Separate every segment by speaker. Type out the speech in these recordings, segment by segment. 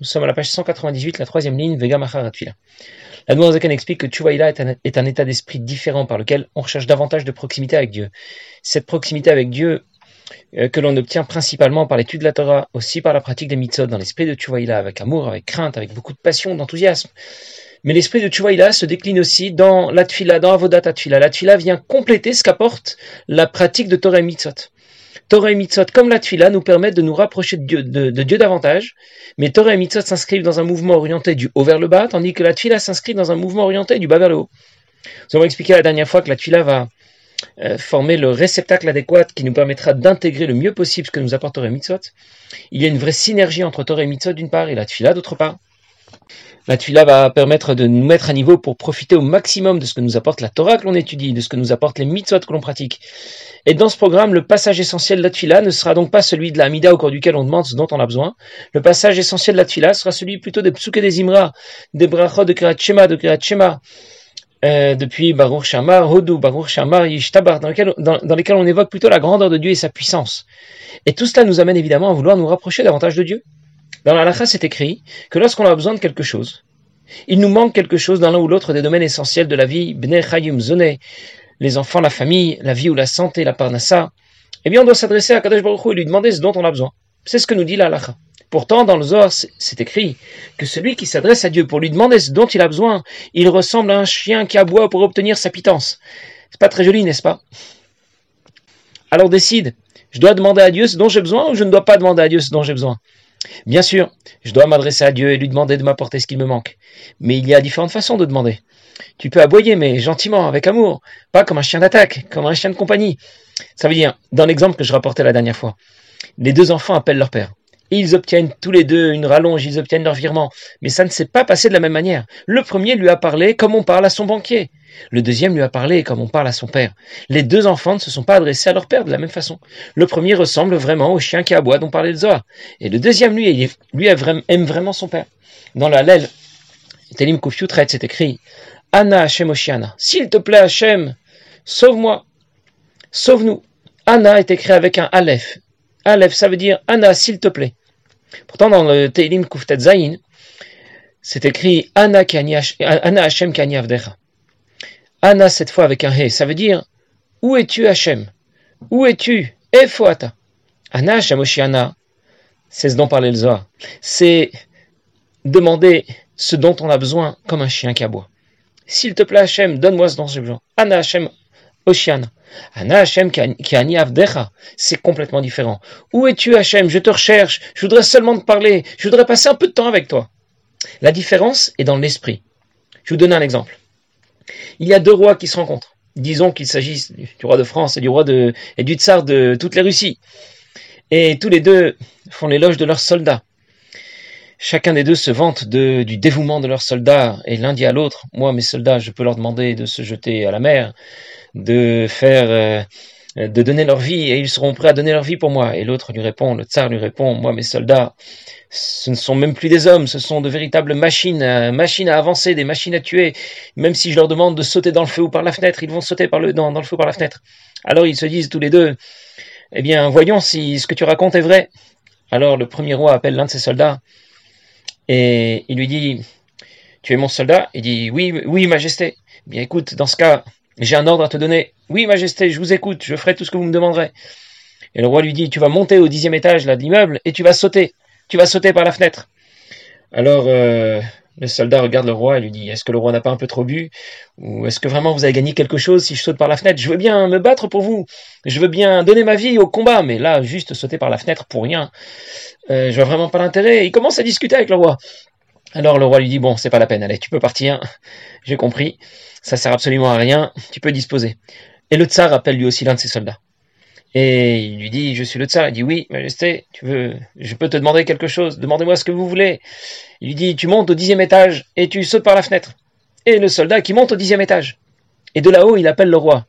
Speaker 1: Nous sommes à la page 198, la troisième ligne, Vega Macharatfila. La Noirzakan explique que Tchouvaïla est un, état d'esprit différent par lequel on recherche davantage de proximité avec Dieu. Cette proximité avec Dieu euh, que l'on obtient principalement par l'étude de la Torah, aussi par la pratique des mitzvot, dans l'esprit de Tchouvaïla, avec amour, avec crainte, avec beaucoup de passion, d'enthousiasme. Mais l'esprit de Tchouvaïla se décline aussi dans la Tfila, dans Avodat Tfila. La Tfila vient compléter ce qu'apporte la pratique de Torah et mitzvot. Torah et mitzvot, comme la Tfila, nous permettent de nous rapprocher de Dieu, davantage, mais Torah et mitzvot s'inscrivent dans un mouvement orienté du haut vers le bas, tandis que la Tfila s'inscrit dans un mouvement orienté du bas vers le haut. Nous avons expliqué la dernière fois que la Tfila va euh, former le réceptacle adéquat qui nous permettra d'intégrer le mieux possible ce que nous apporte Torah et mitzvot. Il y a une vraie synergie entre Torah et mitzvot d'une part et la Tfila d'autre part. La tuila va permettre de nous mettre à niveau pour profiter au maximum de ce que nous apporte la Torah que l'on étudie, de ce que nous apporte les mitzvot que l'on pratique. Et dans ce programme, le passage essentiel de la tuila ne sera donc pas celui de la au cours duquel on demande ce dont on a besoin. Le passage essentiel de la tuila sera celui plutôt des psuke des imra, des brachot de Kirat Shema, de Kirat Shema, euh, depuis Baruch Shamar, Hodou, Baruch Shamar, Yishtabar, dans, dans, lesquels on évoque plutôt la grandeur de Dieu et sa puissance. Et tout cela nous amène évidemment à vouloir nous rapprocher davantage de Dieu. Dans la c'est écrit que lorsqu'on a besoin de quelque chose, il nous manque quelque chose dans l'un ou l'autre des domaines essentiels de la vie, bnei chayim zoné, les enfants, la famille, la vie ou la santé, la parnassa, eh bien on doit s'adresser à Kadosh Baruch Hu et lui demander ce dont on a besoin. C'est ce que nous dit la halakha. Pourtant, dans le Zohar, c'est écrit que celui qui s'adresse à Dieu pour lui demander ce dont il a besoin, il ressemble à un chien qui aboie pour obtenir sa pitance. C'est pas très joli, n'est-ce pas? Alors décide, je dois demander à Dieu ce dont j'ai besoin ou je ne dois pas demander à Dieu ce dont j'ai besoin? Bien sûr, je dois m'adresser à Dieu et lui demander de m'apporter ce qui me manque. Mais il y a différentes façons de demander. Tu peux aboyer, mais gentiment, avec amour, pas comme un chien d'attaque, comme un chien de compagnie. Ça veut dire, dans l'exemple que je rapportais la dernière fois, les deux enfants appellent leur père. Ils obtiennent tous les deux une rallonge, ils obtiennent leur virement. Mais ça ne s'est pas passé de la même manière. Le premier lui a parlé comme on parle à son banquier. Le deuxième lui a parlé comme on parle à son père. Les deux enfants ne se sont pas adressés à leur père de la même façon. Le premier ressemble vraiment au chien qui aboie dont parlait le Zohar. Et le deuxième, lui, lui aime vraiment son père. Dans la Lel, Telim traite, c'est écrit Anna Hashem Oshiana. S'il te plaît, Hashem, sauve-moi. Sauve-nous. Anna est écrit avec un Aleph. Aleph, ça veut dire Anna, s'il te plaît. Pourtant, dans le Telim Kuftet Zayin, c'est écrit Anna, Anna Hashem Kani. Anna cette fois avec un He, ça veut dire Où es-tu Hachem Où es-tu? Efoata Anna Hashem Oshiana, c'est ce dont parlait le Zohar. C'est demander ce dont on a besoin comme un chien qui aboie. S'il te plaît Hachem, donne-moi ce dont j'ai besoin. Anna Hashem Oshiana. Anna Hashem Kiani Avdecha, c'est complètement différent. Où es-tu Hachem Je te recherche, je voudrais seulement te parler, je voudrais passer un peu de temps avec toi. La différence est dans l'esprit. Je vous donne un exemple. Il y a deux rois qui se rencontrent. Disons qu'il s'agisse du roi de France et du roi et du tsar de toutes les Russies. Et tous les deux font l'éloge de leurs soldats. Chacun des deux se vante du dévouement de leurs soldats, et l'un dit à l'autre, moi mes soldats, je peux leur demander de se jeter à la mer, de faire, euh, de donner leur vie, et ils seront prêts à donner leur vie pour moi. Et l'autre lui répond, le tsar lui répond, moi mes soldats, ce ne sont même plus des hommes, ce sont de véritables machines, euh, machines à avancer, des machines à tuer. Même si je leur demande de sauter dans le feu ou par la fenêtre, ils vont sauter dans, dans le feu par la fenêtre. Alors ils se disent tous les deux, eh bien, voyons si ce que tu racontes est vrai. Alors le premier roi appelle l'un de ses soldats et il lui dit, tu es mon soldat? Il dit, oui, oui, majesté. Bien écoute, dans ce cas, j'ai un ordre à te donner. Oui, majesté, je vous écoute, je ferai tout ce que vous me demanderez. Et le roi lui dit, tu vas monter au dixième étage là, de l'immeuble et tu vas sauter tu vas sauter par la fenêtre. Alors euh, le soldat regarde le roi et lui dit Est-ce que le roi n'a pas un peu trop bu? Ou est-ce que vraiment vous avez gagné quelque chose si je saute par la fenêtre? Je veux bien me battre pour vous. Je veux bien donner ma vie au combat, mais là, juste sauter par la fenêtre pour rien, euh, je vois vraiment pas l'intérêt. Il commence à discuter avec le roi. Alors le roi lui dit Bon, c'est pas la peine, allez, tu peux partir. J'ai compris. Ça sert absolument à rien. Tu peux disposer. Et le tsar appelle lui aussi l'un de ses soldats. Et il lui dit, je suis le tsar. Il dit, oui, majesté, tu veux, je peux te demander quelque chose. Demandez-moi ce que vous voulez. Il lui dit, tu montes au dixième étage et tu sautes par la fenêtre. Et le soldat qui monte au dixième étage. Et de là-haut, il appelle le roi.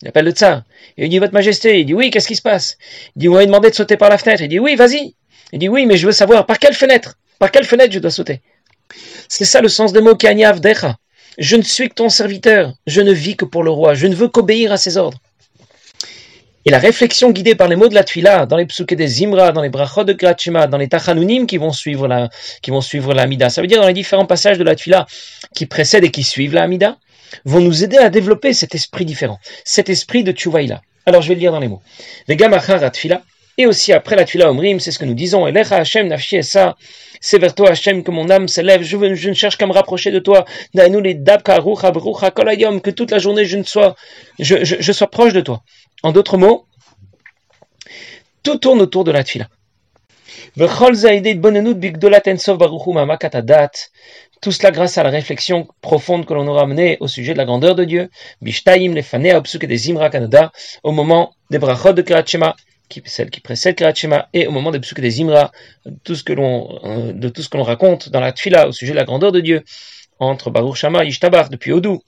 Speaker 1: Il appelle le tsar. Et il dit, votre majesté. Il dit, oui, qu'est-ce qui se passe? Il dit, on m'a demandé de sauter par la fenêtre. Il dit, oui, vas-y. Il dit, oui, mais je veux savoir par quelle fenêtre? Par quelle fenêtre je dois sauter? C'est ça le sens des mots Kanyav Decha. Je ne suis que ton serviteur. Je ne vis que pour le roi. Je ne veux qu'obéir à ses ordres. Et la réflexion guidée par les mots de la Tfila, dans les psuké des Zimra, dans les brachot de Gratchema, dans les Tachanunim qui vont suivre la, ça veut dire dans les différents passages de la Tfila qui précèdent et qui suivent la Amida, vont nous aider à développer cet esprit différent, cet esprit de Tchouvaïla. Alors je vais le lire dans les mots. Et aussi après la Tfila Omrim, c'est ce que nous disons, Elecha Hashem Nafshi c'est vers toi Hashem que mon âme s'élève, je, ne cherche qu'à me rapprocher de toi, que toute la journée je ne sois, je, je sois proche de toi. En d'autres mots, tout tourne autour de la tfila. Tout cela grâce à la réflexion profonde que l'on aura menée au sujet de la grandeur de Dieu. Au moment des brachot de Kriyat celle qui précède Kriyat et au moment des psuke des Imra, euh, de tout ce que l'on raconte dans la tfila au sujet de la grandeur de Dieu, entre Baruch Shama et Ishtabar, depuis Odou,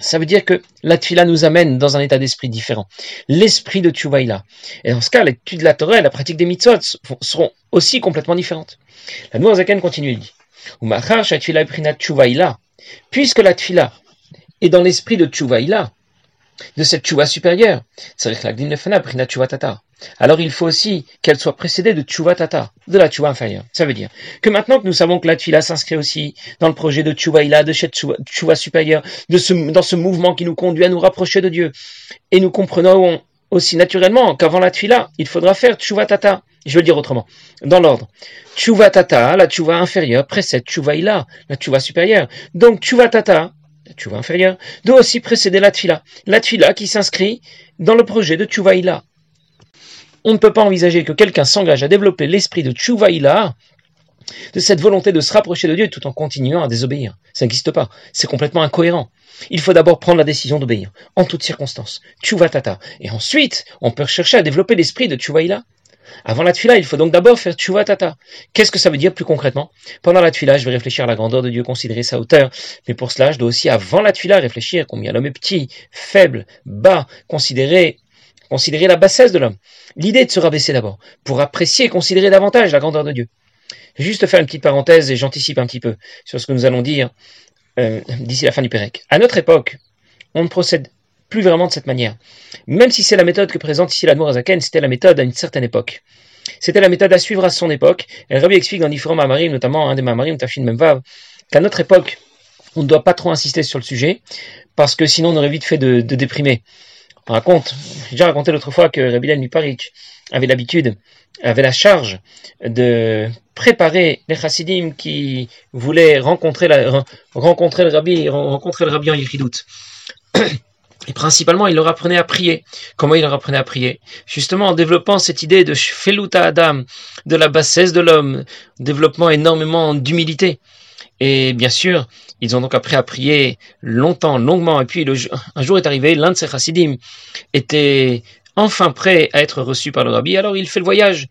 Speaker 1: ça veut dire que la tfila nous amène dans un état d'esprit différent. L'esprit de Tchouvaïla. Et dans ce cas, l'étude de la Torah et la pratique des mitzvot seront aussi complètement différentes. La Noirzaken continue, il dit, puisque la tfila est dans l'esprit de Tchouvaïla, de cette tchouva supérieure, c'est-à-dire que la tata, alors il faut aussi qu'elle soit précédée de tchouva tata, de la tchouva inférieure. Ça veut dire que maintenant que nous savons que la tfila s'inscrit aussi dans le projet de tchouva de tchouva supérieure, dans ce mouvement qui nous conduit à nous rapprocher de Dieu, et nous comprenons aussi naturellement qu'avant la tfila, il faudra faire tchouva tata. Je veux dire autrement, dans l'ordre. Tchouva tata, la tchouva inférieure, précède tchouva la tchouva supérieure. Donc tchouva tata, la tchouva inférieure, doit aussi précéder la tfila. La tfila qui s'inscrit dans le projet de tchouva on ne peut pas envisager que quelqu'un s'engage à développer l'esprit de Tchouvaïla, de cette volonté de se rapprocher de Dieu tout en continuant à désobéir. Ça n'existe pas. C'est complètement incohérent. Il faut d'abord prendre la décision d'obéir, en toutes circonstances. Tchouvatata. Et ensuite, on peut chercher à développer l'esprit de Tchouvaïla. Avant la tfila, il faut donc d'abord faire tchouvatata. Qu'est-ce que ça veut dire plus concrètement? Pendant la tfila, je vais réfléchir à la grandeur de Dieu, considérer sa hauteur. Mais pour cela, je dois aussi, avant la tfila, réfléchir combien l'homme est petit, faible, bas, considérer considérer la bassesse de l'homme. L'idée de se rabaisser d'abord, pour apprécier et considérer davantage la grandeur de Dieu. Je vais juste faire une petite parenthèse et j'anticipe un petit peu sur ce que nous allons dire euh, d'ici la fin du Pérec. À notre époque, on ne procède plus vraiment de cette manière. Même si c'est la méthode que présente ici la Zaken, c'était la méthode à une certaine époque. C'était la méthode à suivre à son époque. Et Rabbi explique dans différents mamarim, notamment un des mamarim, Tafin Memvav, qu'à notre époque, on ne doit pas trop insister sur le sujet, parce que sinon on aurait vite fait de déprimer. On raconte, j'ai déjà raconté l'autre fois que Rabbi Miparik avait l'habitude, avait la charge de préparer les chassidim qui voulaient rencontrer, le rabbi, rencontrer le rabbi en. Et principalement, il leur apprenait à prier. Comment il leur apprenait à prier? Justement en développant cette idée de Feluta Adam, de la bassesse de l'homme, développement énormément d'humilité. Et bien sûr, ils ont donc appris à prier longtemps, longuement. Et puis un jour est arrivé, l'un de ces chassidim était enfin prêt à être reçu par le rabbi. Alors il fait le voyage.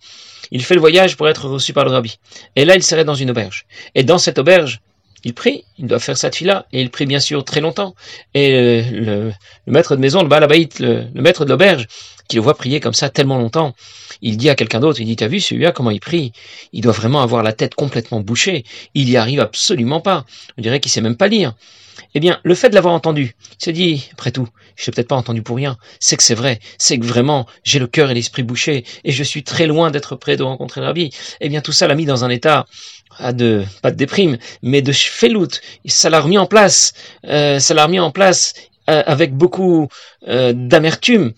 Speaker 1: Il fait le voyage pour être reçu par le rabbi. Et là, il s'arrête dans une auberge. Et dans cette auberge, il prie, il doit faire sa fila, et il prie bien sûr très longtemps. Et le, maître de maison, le balabaït, le, le maître de l'auberge, qui le voit prier comme ça tellement longtemps, il dit à quelqu'un d'autre, il dit, t'as vu celui-là, comment il prie? Il doit vraiment avoir la tête complètement bouchée, il y arrive absolument pas. On dirait qu'il sait même pas lire. Eh bien, le fait de l'avoir entendu, il dit, après tout, je l'ai peut-être pas entendu pour rien, c'est que c'est vrai, c'est que vraiment, j'ai le cœur et l'esprit bouchés, et je suis très loin d'être prêt de rencontrer le rabbi. Eh bien, tout ça l'a mis dans un état, de, pas de déprime, mais de felout. Ça l'a remis en place, euh, ça l'a remis en place euh, avec beaucoup euh, d'amertume.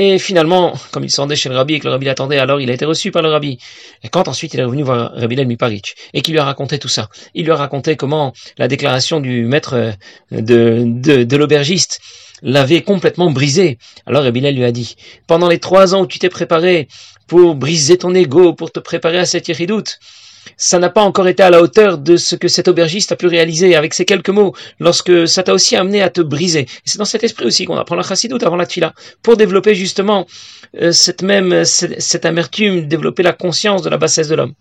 Speaker 1: Et finalement, comme il s'en chez le rabbi et que le rabbi l'attendait, alors il a été reçu par le rabbi. Et quand ensuite il est revenu voir Rabbi Miparich et qu'il lui a raconté tout ça, il lui a raconté comment la déclaration du maître de, de, de l'aubergiste l'avait complètement brisé. Alors Rabbi lui a dit, pendant les trois ans où tu t'es préparé pour briser ton ego, pour te préparer à cette iridoute, ça n'a pas encore été à la hauteur de ce que cet aubergiste a pu réaliser avec ces quelques mots, lorsque ça t'a aussi amené à te briser. c'est dans cet esprit aussi qu'on apprend la chassidoute avant la tfila, pour développer justement euh, cette même, cette, amertume, développer la conscience de la bassesse de l'homme.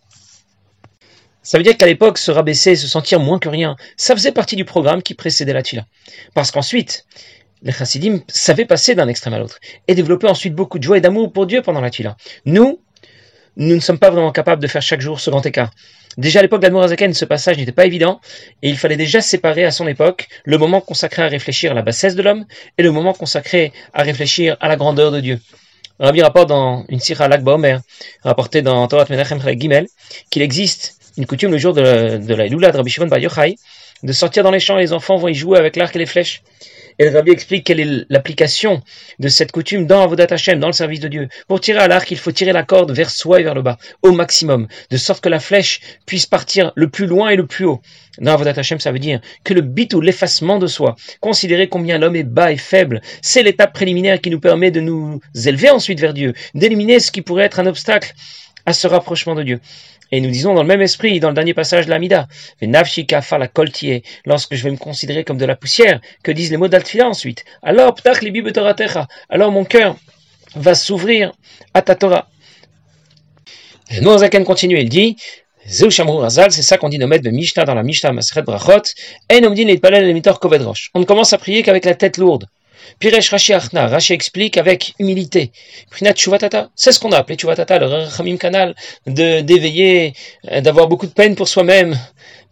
Speaker 1: Ça veut dire qu'à l'époque, se rabaisser, se sentir moins que rien, ça faisait partie du programme qui précédait la tfila. Parce qu'ensuite, les chassidim savaient passer d'un extrême à l'autre et développer ensuite beaucoup de joie et d'amour pour Dieu pendant la tfila. Nous, nous ne sommes pas vraiment capables de faire chaque jour ce grand écart. Déjà à l'époque d'Admorazaken, ce passage n'était pas évident, et il fallait déjà séparer à son époque le moment consacré à réfléchir à la bassesse de l'homme et le moment consacré à réfléchir à la grandeur de Dieu. Rabbi rapporte dans une sira Lag Baomer, rapportée dans Torah Menachem Gimel, qu'il existe une coutume le jour de la, de la de Rabbi Shimon Bar Yochai, de sortir dans les champs, les enfants vont y jouer avec l'arc et les flèches. Et le Rabbi explique quelle est l'application de cette coutume dans Avodat Hashem, dans le service de Dieu. Pour tirer à l'arc, il faut tirer la corde vers soi et vers le bas, au maximum, de sorte que la flèche puisse partir le plus loin et le plus haut. Dans Avodat Hashem, ça veut dire que le bit ou l'effacement de soi, considérer combien l'homme est bas et faible, c'est l'étape préliminaire qui nous permet de nous élever ensuite vers Dieu, d'éliminer ce qui pourrait être un obstacle à ce rapprochement de Dieu. Et nous disons dans le même esprit, dans le dernier passage de l'Amida, lorsque je vais me considérer comme de la poussière, que disent les mots d'Altfila ensuite. Alors, ptach alors mon cœur va s'ouvrir à ta Torah. Et Zaken continue, il dit, c'est ça qu'on dit nomet de Mishnah dans la Mishnah Masret Brachot, On ne commence à prier qu'avec la tête lourde. Piresh Rashi Achna, Rashi explique avec humilité. c'est ce qu'on a appelé Chuvatata, le Rachamim Kanal, de, d'éveiller, euh, d'avoir beaucoup de peine pour soi-même,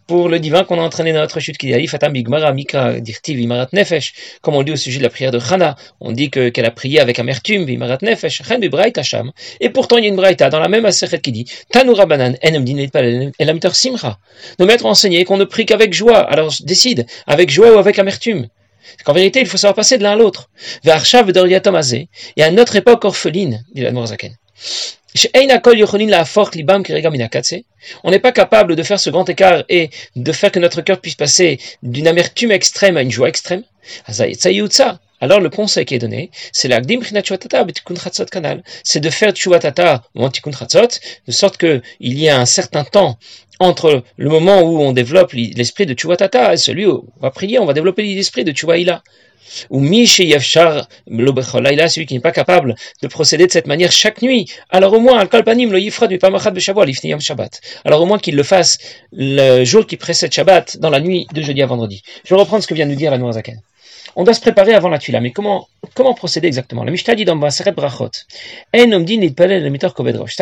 Speaker 1: pour le divin qu'on a entraîné dans notre chute qui dit Fatam Bigmara Mika Dirtiv Vimarat Nefesh, comme on dit au sujet de la prière de Chana, on dit que, qu'elle a prié avec amertume Vimarat Nefesh, Chen Bibraita Sham, et pourtant il y a une Braïta dans la même Aseret qui dit Tanura Banan, Enem Dinet Elamter Simcha. Nos maîtres ont enseigné qu'on ne prie qu'avec joie, alors décide, avec joie ou avec amertume. Qu'en vérité, il faut savoir passer de l'un à l'autre. Et à notre époque orpheline, dit la on n'est pas capable de faire ce grand écart et de faire que notre cœur puisse passer d'une amertume extrême à une joie extrême. Alors le conseil qui est donné, c'est c'est de faire tchuvatata ou de sorte qu'il y ait un certain temps entre le moment où on développe l'esprit de tchuvatata et celui où on va prier, on va développer l'esprit de tchuvaïla. Ou Miché Yafshar celui qui n'est pas capable de procéder de cette manière chaque nuit. Alors au moins, Al-Kalpanim le Yifrad Shabbat. Alors au moins qu'il le fasse le jour qui précède Shabbat, dans la nuit de jeudi à vendredi. Je vais reprendre ce que vient de nous dire la. On doit se préparer avant la tuila. Mais comment, comment procéder exactement? La Mishnah dit dans Baseret Brachot Ça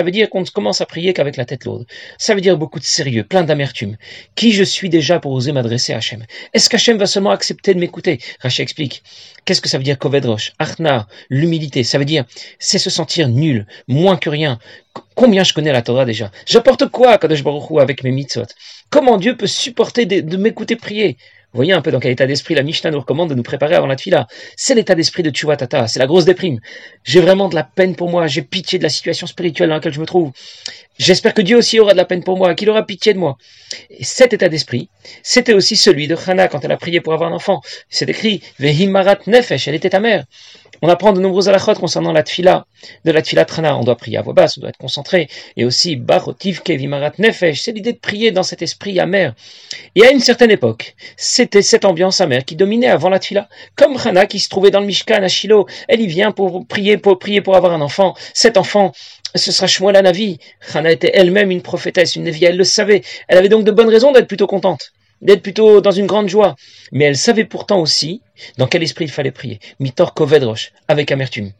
Speaker 1: veut dire qu'on ne commence à prier qu'avec la tête lourde. Ça veut dire beaucoup de sérieux, plein d'amertume. Qui je suis déjà pour oser m'adresser à Hachem? Est-ce qu'Hachem va seulement accepter de m'écouter? Rachel explique. Qu'est-ce que ça veut dire Kovedrosh Arna, l'humilité. Ça veut dire c'est se sentir nul, moins que rien. Combien je connais la Torah déjà? J'apporte quoi Kadosh Baruch avec mes mitzvot? Comment Dieu peut supporter de m'écouter prier? Voyez un peu dans quel état d'esprit la Mishnah nous recommande de nous préparer avant la tfila. C'est l'état d'esprit de Tata, c'est la grosse déprime. J'ai vraiment de la peine pour moi, j'ai pitié de la situation spirituelle dans laquelle je me trouve. J'espère que Dieu aussi aura de la peine pour moi, qu'il aura pitié de moi. Et cet état d'esprit, c'était aussi celui de Hannah quand elle a prié pour avoir un enfant. C'est écrit, Vehimarat Nefesh, elle était ta mère. On apprend de nombreux alachot concernant la tfila, de la tfila trana. On doit prier à voix basse, on doit être concentré. Et aussi, barotiv kevimarat nefesh, c'est l'idée de prier dans cet esprit amer. Et à une certaine époque, c'était cette ambiance amère qui dominait avant la tfila. Comme Hana qui se trouvait dans le Mishkan à Shiloh, elle y vient pour prier, pour prier pour avoir un enfant. Cet enfant, ce sera Shmuel Navi. Hana était elle-même une prophétesse, une Nevi, elle le savait. Elle avait donc de bonnes raisons d'être plutôt contente d'être plutôt dans une grande joie. Mais elle savait pourtant aussi dans quel esprit il fallait prier. Mitor kovedrosh, avec amertume.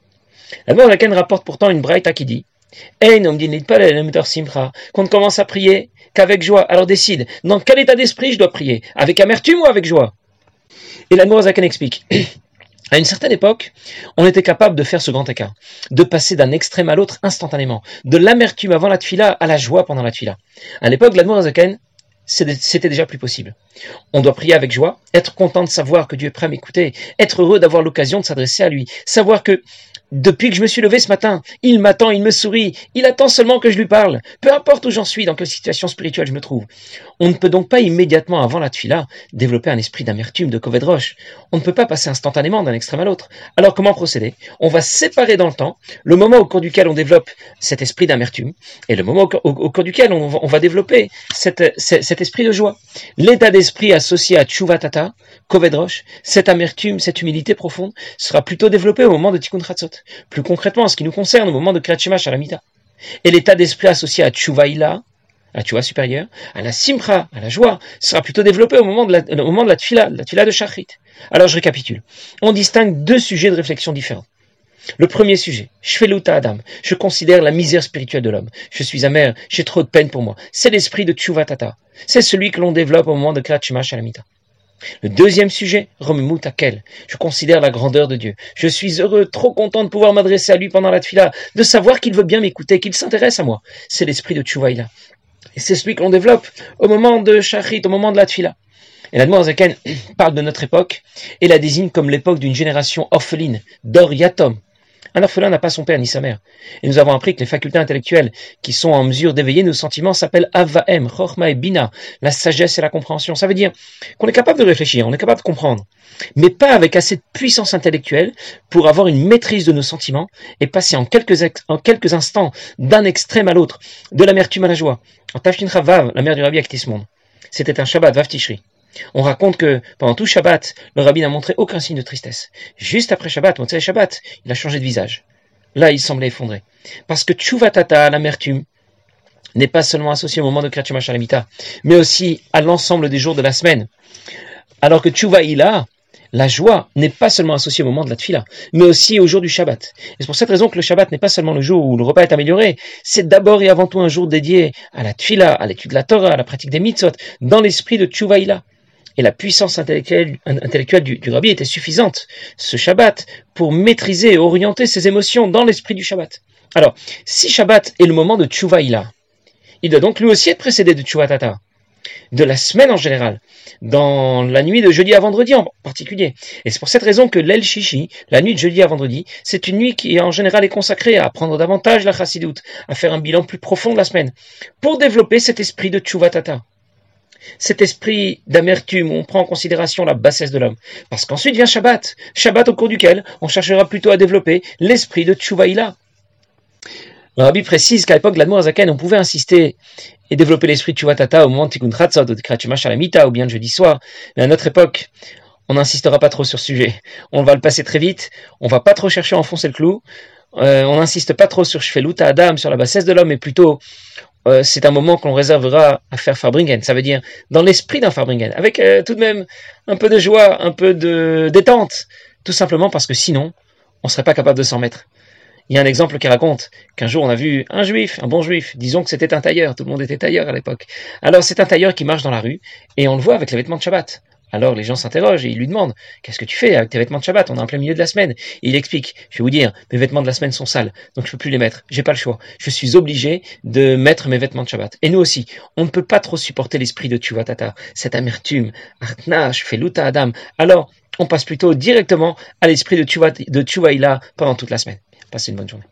Speaker 1: La mort laquelle rapporte pourtant une braïta qui dit simcha, qu'on ne commence à prier qu'avec joie. Alors décide, dans quel état d'esprit je dois prier? Avec amertume ou avec joie? Et la Zaken explique. À une certaine époque, on était capable de faire ce grand écart, de passer d'un extrême à l'autre instantanément, de l'amertume avant la tuila à la joie pendant la tuila. À l'époque, la Zaken c'était déjà plus possible. On doit prier avec joie, être content de savoir que Dieu est prêt à m'écouter, être heureux d'avoir l'occasion de s'adresser à lui, savoir que depuis que je me suis levé ce matin, il m'attend, il me sourit, il attend seulement que je lui parle, peu importe où j'en suis, dans quelle situation spirituelle je me trouve. On ne peut donc pas immédiatement avant la tuila développer un esprit d'amertume, de covedroche. On ne peut pas passer instantanément d'un extrême à l'autre. Alors comment procéder? On va séparer dans le temps le moment au cours duquel on développe cet esprit d'amertume et le moment au, cours duquel on, va développer cet esprit de joie. L'état d'esprit associé à tchuvatata, kovedroche, cette amertume, cette humilité profonde, sera plutôt développé au moment de tikkun plus concrètement, en ce qui nous concerne, au moment de Kriyat Shalamita. Et l'état d'esprit associé à Tchouvaïla, à la supérieure, à la simcha, à la joie, sera plutôt développé au moment de la, au de la tfila de Shachrit. Alors je récapitule. On distingue deux sujets de réflexion différents. Le premier sujet, Shveluta Adam, je considère la misère spirituelle de l'homme. Je suis amer, j'ai trop de peine pour moi. C'est l'esprit de Tchuvatata. C'est celui que l'on développe au moment de Kriyat Shalamita. Le deuxième sujet, Romemu Takel. Je considère la grandeur de Dieu. Je suis heureux, trop content de pouvoir m'adresser à lui pendant la tfila, de savoir qu'il veut bien m'écouter, qu'il s'intéresse à moi. C'est l'esprit de Tchouvaïla. Et c'est celui que l'on développe au moment de Shachrit, au moment de la tfila. Et la Zaken parle de notre époque et la désigne comme l'époque d'une génération orpheline, d'or yatom, un orphelin n'a pas son père ni sa mère. Et nous avons appris que les facultés intellectuelles qui sont en mesure d'éveiller nos sentiments s'appellent Avaem, Chorma et Bina, la sagesse et la compréhension. Ça veut dire qu'on est capable de réfléchir, on est capable de comprendre, mais pas avec assez de puissance intellectuelle pour avoir une maîtrise de nos sentiments et passer en quelques, instants d'un extrême à l'autre, de l'amertume à la joie. En Tafshin Vav, la mère du Rabbi a quitté ce monde. C'était un Shabbat, Vav Tishri. On raconte que pendant tout Shabbat, le rabbi n'a montré aucun signe de tristesse. Juste après Shabbat, Motsei Shabbat, il a changé de visage. Là, il semblait effondré. Parce que Tchouvatata, l'amertume, n'est pas seulement associé au moment de Kriyat mais aussi à l'ensemble des jours de la semaine. Alors que Tchouvaïla, la joie n'est pas seulement associée au moment de la tfila, mais aussi au jour du Shabbat. Et c'est pour cette raison que le Shabbat n'est pas seulement le jour où le repas est amélioré, c'est d'abord et avant tout un jour dédié à la tfila, à l'étude de la Torah, à la pratique des mitzvot, dans l'esprit de Tchouvaïla et la puissance intellectuelle, du, rabbi était suffisante, ce Shabbat, pour maîtriser et orienter ses émotions dans l'esprit du Shabbat. Alors, si Shabbat est le moment de Tshuva il doit donc lui aussi être précédé de Tshuva Tata, de la semaine en général, dans la nuit de jeudi à vendredi en particulier. Et c'est pour cette raison que l'El Shishi, la nuit de jeudi à vendredi, c'est une nuit qui en général est consacrée à apprendre davantage la chassidoute, à faire un bilan plus profond de la semaine, pour développer cet esprit de Tshuva Tata cet esprit d'amertume où on prend en considération la bassesse de l'homme. Parce qu'ensuite vient Shabbat, Shabbat au cours duquel on cherchera plutôt à développer l'esprit de Tchouvaïla. Le rabbi précise qu'à l'époque de l'Admour Zaken, on pouvait insister et développer l'esprit de Tata au moment de Tikkun Chatzot, de Krachuma Shalamita, ou bien de jeudi soir. Mais à notre époque, on n'insistera pas trop sur ce sujet. On va le passer très vite, on va pas trop chercher à enfoncer le clou, euh, on n'insiste pas trop sur Shfeluta Adam, sur la bassesse de l'homme, mais plutôt euh, c'est un moment qu'on réservera à faire Farbringen. Ça veut dire dans l'esprit d'un Farbringen, avec euh, tout de même un peu de joie, un peu de détente, tout simplement parce que sinon, on ne serait pas capable de s'en mettre. Il y a un exemple qui raconte qu'un jour on a vu un juif, un bon juif, disons que c'était un tailleur, tout le monde était tailleur à l'époque. Alors c'est un tailleur qui marche dans la rue et on le voit avec les vêtements de Shabbat. Alors les gens s'interrogent et ils lui demandent Qu'est-ce que tu fais avec tes vêtements de Shabbat? On est en plein milieu de la semaine. Et il explique Je vais vous dire, mes vêtements de la semaine sont sales, donc je peux plus les mettre. J'ai pas le choix. Je suis obligé de mettre mes vêtements de Shabbat. Et nous aussi, on ne peut pas trop supporter l'esprit de Tata, cette amertume, Artnash, Feluta Adam. Alors, on passe plutôt directement à l'esprit de Tuvaila pendant toute la semaine. Passez une bonne journée.